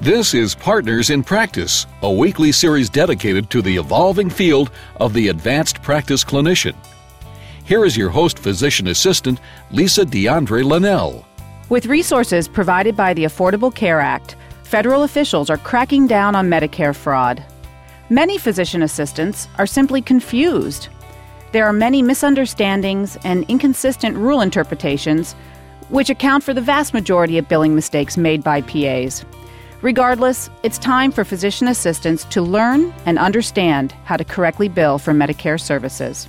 This is Partners in Practice, a weekly series dedicated to the evolving field of the advanced practice clinician. Here is your host physician assistant, Lisa DeAndre Linnell. With resources provided by the Affordable Care Act, federal officials are cracking down on Medicare fraud. Many physician assistants are simply confused. There are many misunderstandings and inconsistent rule interpretations, which account for the vast majority of billing mistakes made by PAs. Regardless, it's time for physician assistants to learn and understand how to correctly bill for Medicare services.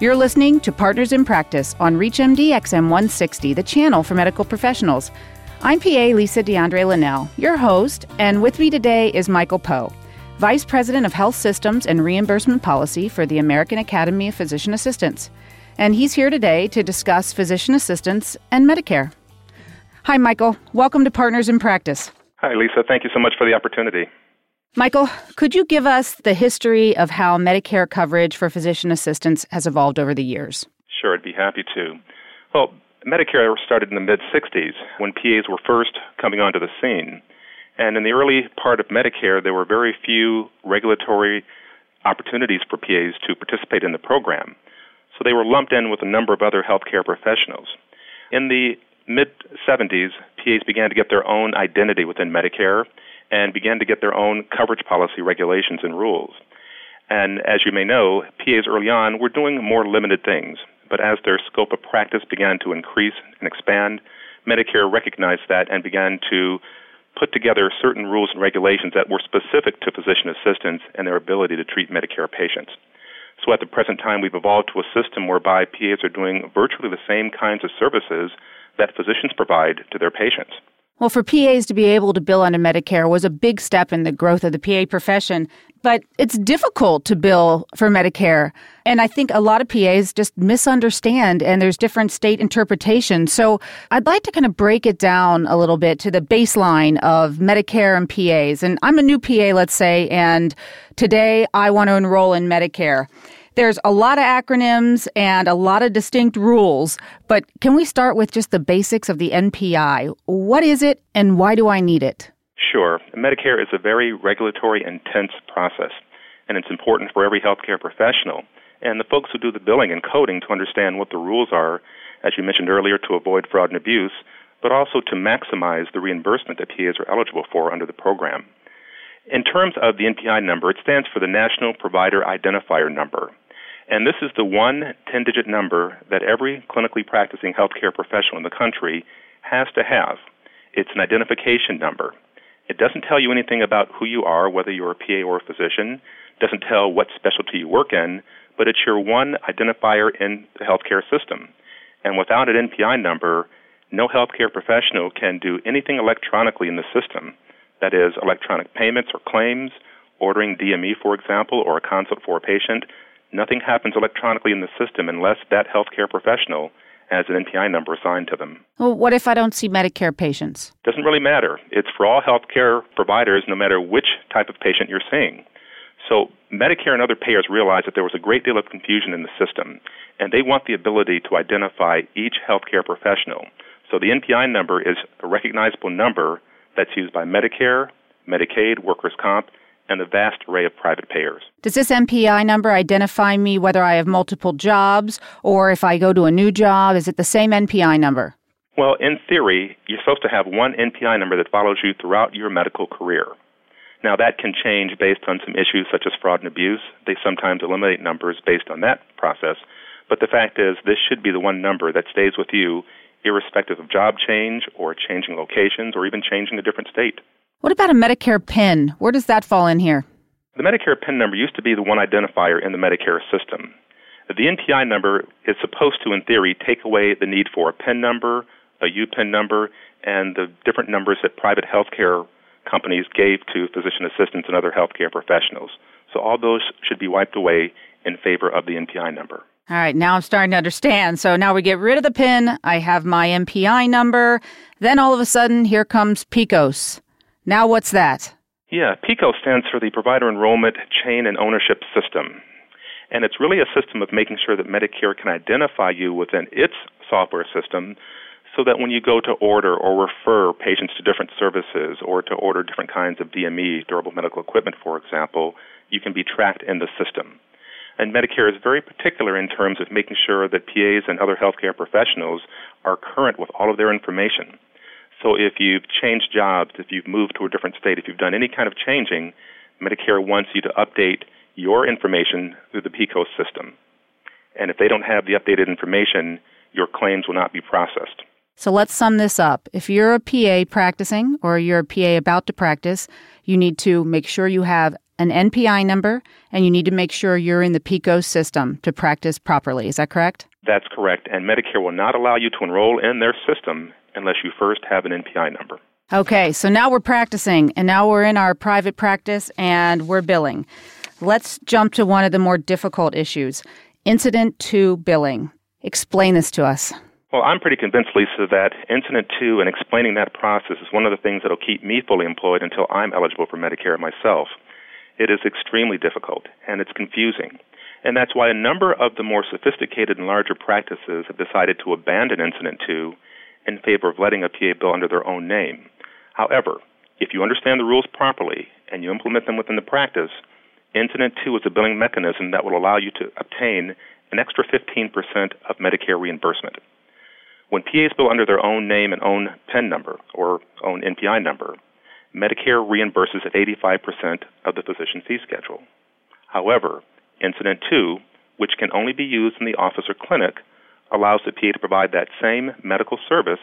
You're listening to Partners in Practice on ReachMD XM 160, the channel for medical professionals. I'm PA Lisa DeAndre Linnell, your host, and with me today is Michael Powe, Vice President of Health Systems and Reimbursement Policy for the American Academy of Physician Assistants. And he's here today to discuss physician assistants and Medicare. Hi, Michael. Welcome to Partners in Practice. Hi, Lisa. Thank you so much for the opportunity. Michael, could you give us the history of how Medicare coverage for physician assistants has evolved over the years? Sure, I'd be happy to. Well, Medicare started in the mid 60s when PAs were first coming onto the scene. And in the early part of Medicare, there were very few regulatory opportunities for PAs to participate in the program. So they were lumped in with a number of other healthcare professionals. In the mid 70s, PAs began to get their own identity within Medicare and began to get their own coverage policy regulations and rules. And as you may know, PAs early on were doing more limited things, but as their scope of practice began to increase and expand, Medicare recognized that and began to put together certain rules and regulations that were specific to physician assistants and their ability to treat Medicare patients. So at the present time, we've evolved to a system whereby PAs are doing virtually the same kinds of services that physicians provide to their patients. Well, for PAs to be able to bill under Medicare was a big step in the growth of the PA profession, but it's difficult to bill for Medicare. And I think a lot of PAs just misunderstand, and there's different state interpretations. So I'd like to kind of break it down a little bit to the baseline of Medicare and PAs. And I'm a new PA, let's say, and today I want to enroll in Medicare. There's a lot of acronyms and a lot of distinct rules, but can we start with just the basics of the NPI? What is it and why do I need it? Sure. Medicare is a very regulatory intense process, and it's important for every healthcare professional and the folks who do the billing and coding to understand what the rules are, as you mentioned earlier, to avoid fraud and abuse, but also to maximize the reimbursement that PAs are eligible for under the program. In terms of the NPI number, it stands for the National Provider Identifier Number. And this is the one 10 digit number that every clinically practicing healthcare professional in the country has to have. It's an identification number. It doesn't tell you anything about who you are, whether you're a PA or a physician, doesn't tell what specialty you work in, but it's your one identifier in the healthcare system. And without an NPI number, no healthcare professional can do anything electronically in the system. That is, electronic payments or claims, ordering DME, for example, or a consult for a patient Nothing happens electronically in the system unless that healthcare professional has an NPI number assigned to them. Well, what if I don't see Medicare patients? Doesn't really matter. It's for all healthcare providers, no matter which type of patient you're seeing. So Medicare and other payers realized that there was a great deal of confusion in the system, and they want the ability to identify each healthcare professional. So the NPI number is a recognizable number that's used by Medicare, Medicaid, workers' comp, and a vast array of private payers. Does this NPI number identify me whether I have multiple jobs or if I go to a new job? Is it the same NPI number? Well, in theory, you're supposed to have one NPI number that follows you throughout your medical career. Now, that can change based on some issues such as fraud and abuse. They sometimes eliminate numbers based on that process. But the fact is, this should be the one number that stays with you, irrespective of job change or changing locations or even changing a different state. What about a Medicare PIN? Where does that fall in here? The Medicare PIN number used to be the one identifier in the Medicare system. The NPI number is supposed to, in theory, take away the need for a PIN number, a UPIN number, and the different numbers that private healthcare companies gave to physician assistants and other healthcare professionals. So all those should be wiped away in favor of the NPI number. All right, now I'm starting to understand. So now we get rid of the PIN. I have my NPI number. Then all of a sudden, here comes PECOS. Now, what's that? Yeah, PECOS stands for the Provider Enrollment Chain and Ownership System. And it's really a system of making sure that Medicare can identify you within its software system so that when you go to order or refer patients to different services or to order different kinds of DME, durable medical equipment, for example, you can be tracked in the system. And Medicare is very particular in terms of making sure that PAs and other healthcare professionals are current with all of their information. So if you've changed jobs, if you've moved to a different state, if you've done any kind of changing, Medicare wants you to update your information through the PECOS system. And if they don't have the updated information, your claims will not be processed. So let's sum this up. If you're a PA practicing or you're a PA about to practice, you need to make sure you have an NPI number and you need to make sure you're in the PECOS system to practice properly. Is that correct? That's correct. And Medicare will not allow you to enroll in their system unless you first have an NPI number. Okay, so now we're practicing and now we're in our private practice and we're billing. Let's jump to one of the more difficult issues incident to billing. Explain this to us. Well, I'm pretty convinced, Lisa, that Incident to and explaining that process is one of the things that will keep me fully employed until I'm eligible for Medicare myself. It is extremely difficult and it's confusing. And that's why a number of the more sophisticated and larger practices have decided to abandon Incident to in favor of letting a PA bill under their own name. However, if you understand the rules properly and you implement them within the practice, Incident to is a billing mechanism that will allow you to obtain an extra 15% of Medicare reimbursement. When PAs bill under their own name and own PIN number or own NPI number, Medicare reimburses at 85% of the physician fee schedule. However, Incident to, which can only be used in the office or clinic, allows the PA to provide that same medical service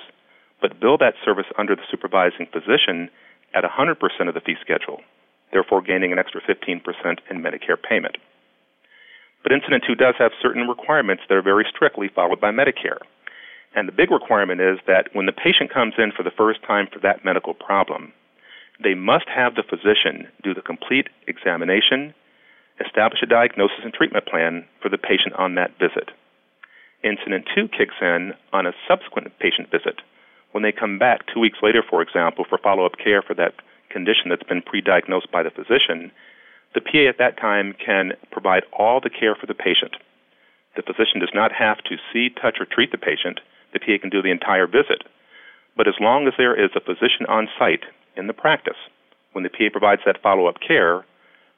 but bill that service under the supervising physician at 100% of the fee schedule, therefore gaining an extra 15% in Medicare payment. But Incident to does have certain requirements that are very strictly followed by Medicare. And the big requirement is that when the patient comes in for the first time for that medical problem, they must have the physician do the complete examination, establish a diagnosis and treatment plan for the patient on that visit. Incident to kicks in on a subsequent patient visit when they come back two weeks later, for example, for follow up care for that condition that's been pre diagnosed by the physician. The PA at that time can provide all the care for the patient. The physician does not have to see, touch, or treat the patient the PA can do the entire visit. But as long as there is a physician on site in the practice, when the PA provides that follow up care,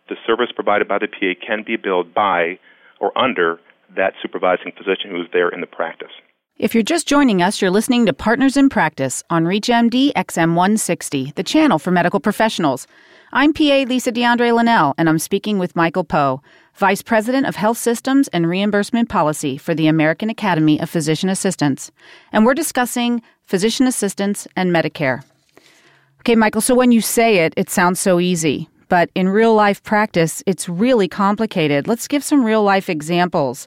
the service provided by the PA can be billed by or under that supervising physician who is there in the practice. If you're just joining us, you're listening to Partners in Practice on ReachMD XM160, the channel for medical professionals. I'm PA Lisa DeAndre Linnell, and I'm speaking with Michael Powe, Vice President of Health Systems and Reimbursement Policy for the American Academy of Physician Assistants. And we're discussing physician assistants and Medicare. Okay, Michael, so when you say it, it sounds so easy. But in real life practice, it's really complicated. Let's give some real life examples.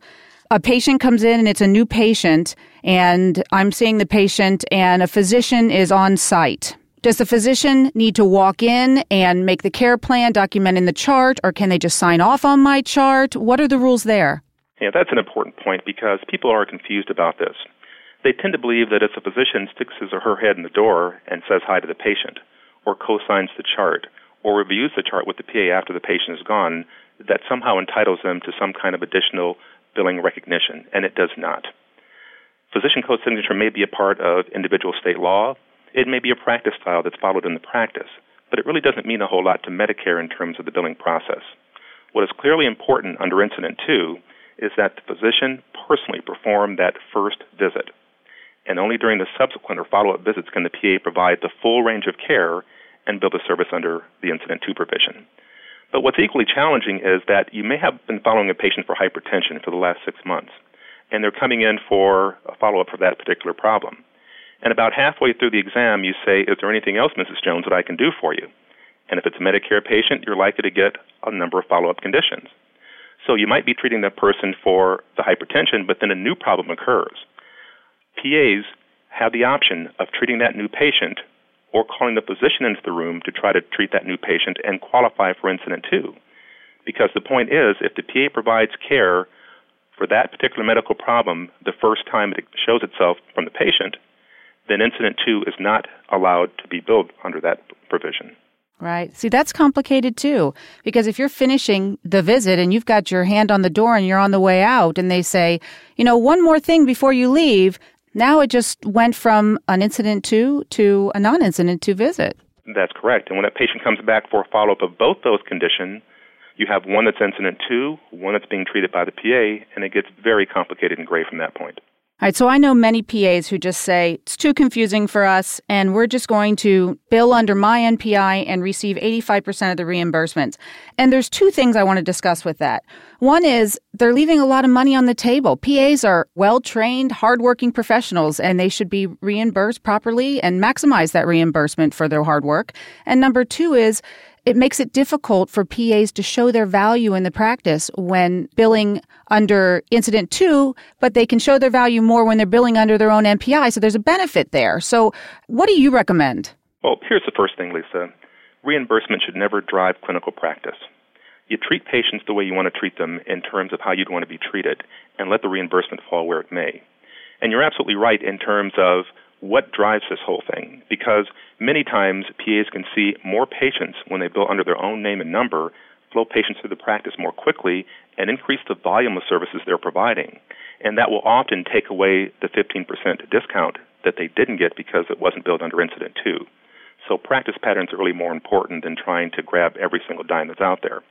A patient comes in and it's a new patient, and I'm seeing the patient, and a physician is on site does the physician need to walk in and make the care plan, document in the chart, or can they just sign off on my chart? What are the rules there? Yeah, that's an important point because people are confused about this. They tend to believe that if a physician sticks his or her head in the door and says hi to the patient, or co-signs the chart, or reviews the chart with the PA after the patient is gone, that somehow entitles them to some kind of additional billing recognition, and it does not. Physician co-signature may be a part of individual state law, it may be a practice style that's followed in the practice, but it really doesn't mean a whole lot to Medicare in terms of the billing process. What is clearly important under Incident to is that the physician personally perform that first visit, and only during the subsequent or follow up visits can the PA provide the full range of care and bill the service under the Incident to provision. But what's equally challenging is that you may have been following a patient for hypertension for the last six months, and they're coming in for a follow up for that particular problem. And about halfway through the exam, you say, Is there anything else, Mrs. Jones, that I can do for you? And if it's a Medicare patient, you're likely to get a number of follow up conditions. So you might be treating that person for the hypertension, but then a new problem occurs. PAs have the option of treating that new patient or calling the physician into the room to try to treat that new patient and qualify for incident to. Because the point is, if the PA provides care for that particular medical problem the first time it shows itself from the patient, then incident to is not allowed to be billed under that provision. Right. See, that's complicated too, because if you're finishing the visit and you've got your hand on the door and you're on the way out, and they say, you know, one more thing before you leave, Now it just went from an incident to to a non incident to visit. That's correct. And when a patient comes back for a follow up of both those conditions, you have one that's incident to, one that's being treated by the PA, and it gets very complicated and gray from that point. All right, so I know many PAs who just say it's too confusing for us, and we're just going to bill under my NPI and receive 85% of the reimbursements. And there's two things I want to discuss with that. One is they're leaving a lot of money on the table. PAs are well trained, hardworking professionals, and they should be reimbursed properly and maximize that reimbursement for their hard work. And number two is it makes it difficult for PAs to show their value in the practice when billing under incident to, but they can show their value more when they're billing under their own NPI. So there's a benefit there. So, what do you recommend? Well, here's the first thing, Lisa reimbursement should never drive clinical practice. You treat patients the way you want to treat them in terms of how you'd want to be treated, and let the reimbursement fall where it may. And you're absolutely right in terms of what drives this whole thing because many times PAs can see more patients when they bill under their own name and number, flow patients through the practice more quickly, and increase the volume of services they're providing. And that will often take away the 15% discount that they didn't get because it wasn't billed under Incident to. So practice patterns are really more important than trying to grab every single dime that's out there.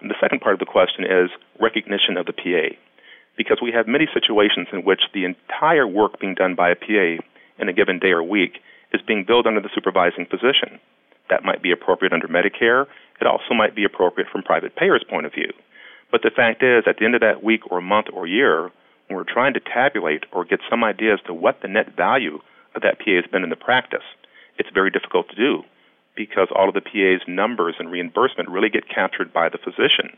And the second part of the question is recognition of the PA. Because we have many situations in which the entire work being done by a PA in a given day or week is being billed under the supervising physician. That might be appropriate under Medicare. It also might be appropriate from private payers' point of view. But the fact is, at the end of that week or month or year, when we're trying to tabulate or get some idea as to what the net value of that PA has been in the practice, it's very difficult to do because all of the PA's numbers and reimbursement really get captured by the physician.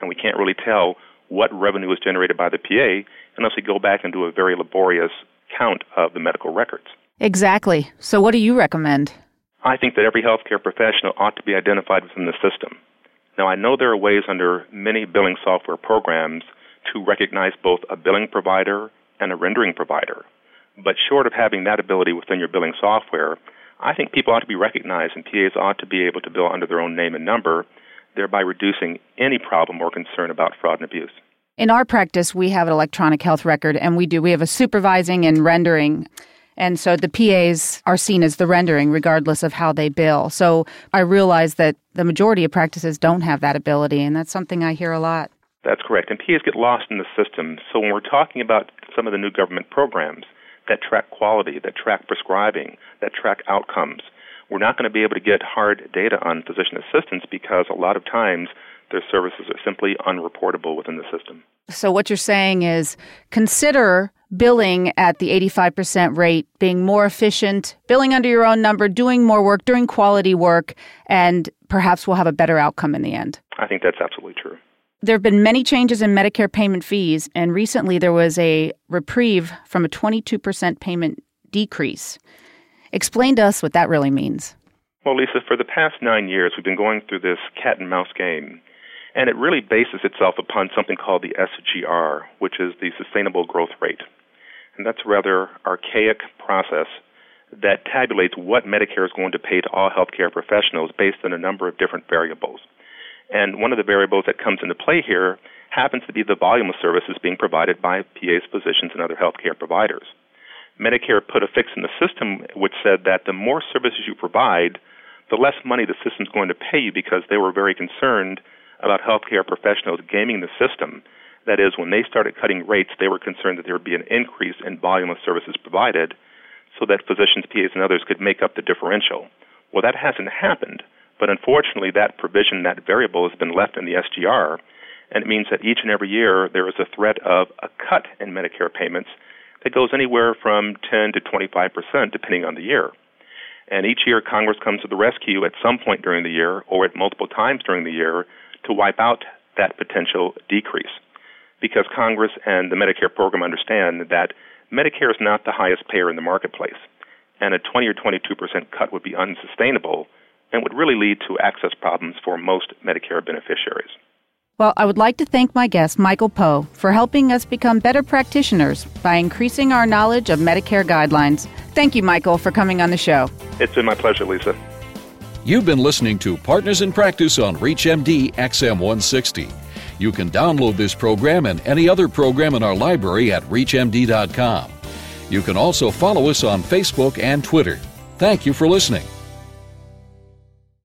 And we can't really tell what revenue was generated by the PA unless we go back and do a very laborious count of the medical records. Exactly. So, what do you recommend? I think that every healthcare professional ought to be identified within the system. Now, I know there are ways under many billing software programs to recognize both a billing provider and a rendering provider. But short of having that ability within your billing software, I think people ought to be recognized and PAs ought to be able to bill under their own name and number, thereby reducing any problem or concern about fraud and abuse. In our practice, we have an electronic health record, and we do. We have a supervising and rendering. And so the PAs are seen as the rendering regardless of how they bill. So I realize that the majority of practices don't have that ability, and that's something I hear a lot. That's correct. And PAs get lost in the system. So when we're talking about some of the new government programs that track quality, that track prescribing, that track outcomes, we're not going to be able to get hard data on physician assistants because a lot of times their services are simply unreportable within the system. So, what you're saying is consider billing at the 85% rate, being more efficient, billing under your own number, doing more work, doing quality work, and perhaps we'll have a better outcome in the end. I think that's absolutely true. There have been many changes in Medicare payment fees, and recently there was a reprieve from a 22% payment decrease. Explain to us what that really means. Well, Lisa, for the past nine years, we've been going through this cat and mouse game and it really bases itself upon something called the SGR, which is the sustainable growth rate. And that's a rather archaic process that tabulates what Medicare is going to pay to all healthcare professionals based on a number of different variables. And one of the variables that comes into play here happens to be the volume of services being provided by PAs, physicians, and other healthcare providers. Medicare put a fix in the system which said that the more services you provide, the less money the system's going to pay you because they were very concerned about healthcare professionals gaming the system. That is, when they started cutting rates, they were concerned that there would be an increase in volume of services provided so that physicians, PAs, and others could make up the differential. Well, that hasn't happened, but unfortunately, that provision, that variable, has been left in the SGR, and it means that each and every year there is a threat of a cut in Medicare payments that goes anywhere from 10 to 25 percent, depending on the year. And each year, Congress comes to the rescue at some point during the year or at multiple times during the year to wipe out that potential decrease. Because Congress and the Medicare program understand that Medicare is not the highest payer in the marketplace, and a 20 or 22 percent cut would be unsustainable and would really lead to access problems for most Medicare beneficiaries. Well, I would like to thank my guest, Michael Powe, for helping us become better practitioners by increasing our knowledge of Medicare guidelines. Thank you, Michael, for coming on the show. It's been my pleasure, Lisa. You've been listening to Partners in Practice on ReachMD XM160. You can download this program and any other program in our library at ReachMD.com. You can also follow us on Facebook and Twitter. Thank you for listening.